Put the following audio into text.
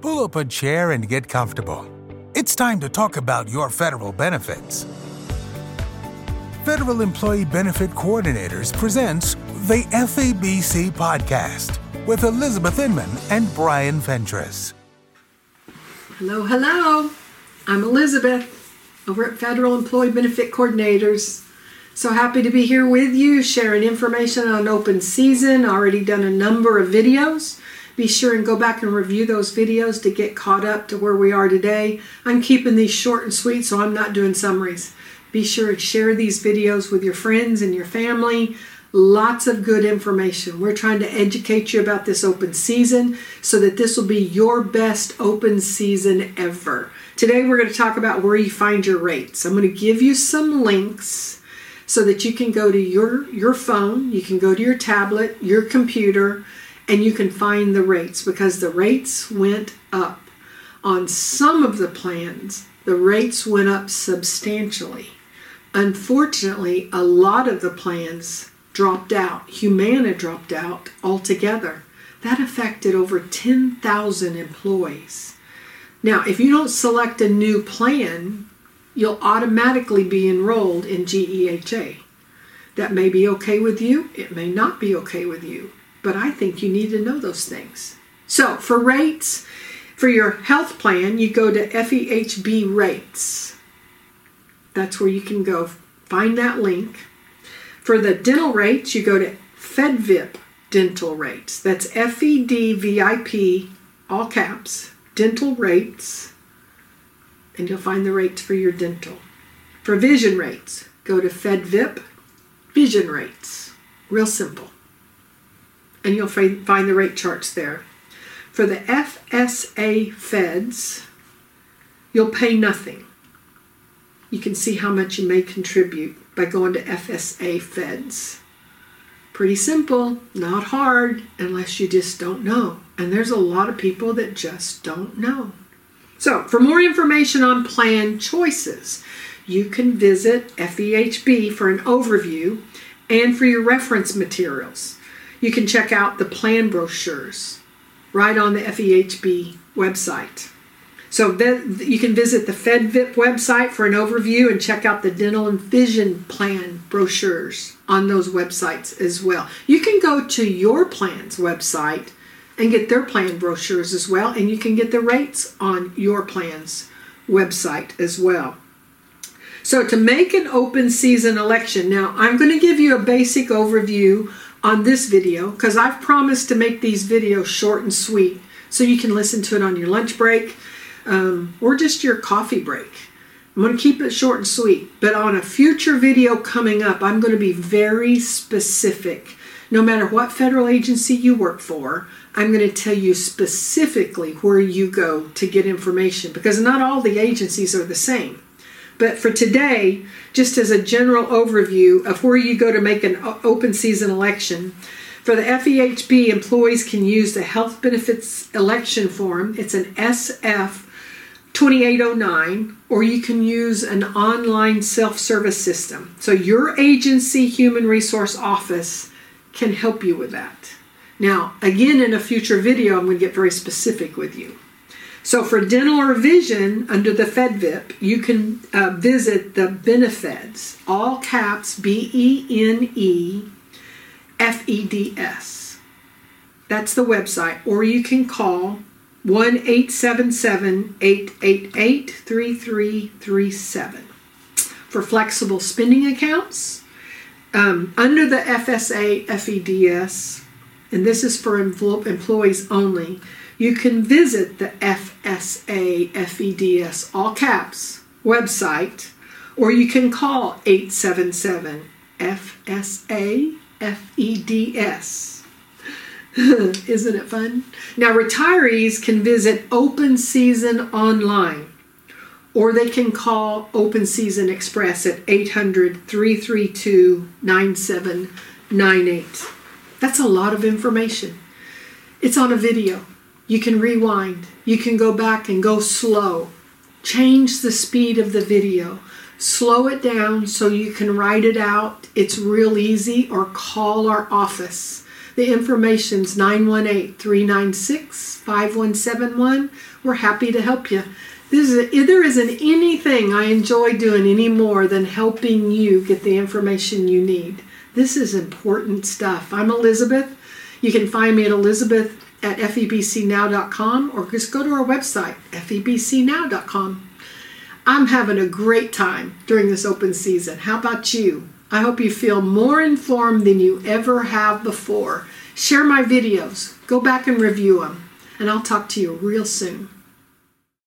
Pull up a chair and get comfortable. It's time to talk about your federal benefits. Federal Employee Benefit Coordinators presents the FEBC podcast with Elizabeth Inman and Bryan Fentress. Hello, hello. I'm Elizabeth over at Federal Employee Benefit Coordinators. So happy to be here with you, sharing information on open season. Already done a number of videos. Be sure and go back and review those videos to get caught up to where we are today. I'm keeping these short and sweet, so I'm not doing summaries. Be sure to share these videos with your friends and your family. Lots of good information. We're trying to educate you about this open season so that this will be your best open season ever. Today, we're going to talk about where you find your rates. I'm going to give you some links so that you can go to your, your phone, you can go to your tablet, your computer, and you can find the rates because the rates went up. On some of the plans, the rates went up substantially. Unfortunately, a lot of the plans dropped out. Humana dropped out altogether. That affected over 10,000 employees. Now, if you don't select a new plan, you'll automatically be enrolled in GEHA. That may be okay with you, it may not be okay with you, but I think you need to know those things. So, for rates, for your health plan, you go to FEHB rates. That's where you can go find that link. For the dental rates, you go to FEDVIP dental rates. That's F E D V I P, all caps, dental rates. And you'll find the rates for your dental. For vision rates, go to FEDVIP vision rates. Real simple. And you'll find the rate charts there. For the FSA feds, you'll pay nothing. You can see how much you may contribute by going to FSA feds. Pretty simple, not hard, unless you just don't know. And there's a lot of people that just don't know. So, for more information on plan choices, you can visit FEHB for an overview and for your reference materials. You can check out the plan brochures right on the FEHB website. So you can visit the FedVIP website for an overview and check out the dental and vision plan brochures on those websites as well. You can go to your plan's website and get their plan brochures as well, and you can get the rates on your plan's website as well. So to make an open season election, now I'm going to give you a basic overview on this video because I've promised to make these videos short and sweet so you can listen to it on your lunch break um, or just your coffee break. I'm going to keep it short and sweet, but on a future video coming up, I'm going to be very specific. No matter what federal agency you work for, I'm going to tell you specifically where you go to get information because not all the agencies are the same. But for today, just as a general overview of where you go to make an open season election, for the FEHB, employees can use the Health Benefits Election Form. It's an SF 2809, or you can use an online self service system. So, your agency human resource office can help you with that. Now, again, in a future video, I'm going to get very specific with you. So, for dental or vision under the FedVIP, you can uh, visit the Benefeds, all caps B E N E F E D S. That's the website, or you can call 1 877 888 3337 for flexible spending accounts. Um, under the FSA FEDS, and this is for employees only, you can visit the FSA FEDS, all caps, website, or you can call 877 FSA FEDS. Isn't it fun? Now, retirees can visit Open Season online or they can call Open Season Express at 800 332 9798. That's a lot of information. It's on a video. You can rewind, you can go back and go slow. Change the speed of the video. Slow it down so you can write it out. It's real easy, or call our office The information's 918 396 5171. We're happy to help you. Is, there isn't anything I enjoy doing any more than helping you get the information you need. This is important stuff. I'm Elizabeth. You can find me at Elizabeth at febcnow.com or just go to our website, febcnow.com. I'm having a great time during this open season. How about you? I hope you feel more informed than you ever have before. Share my videos, go back and review them, and I'll talk to you real soon.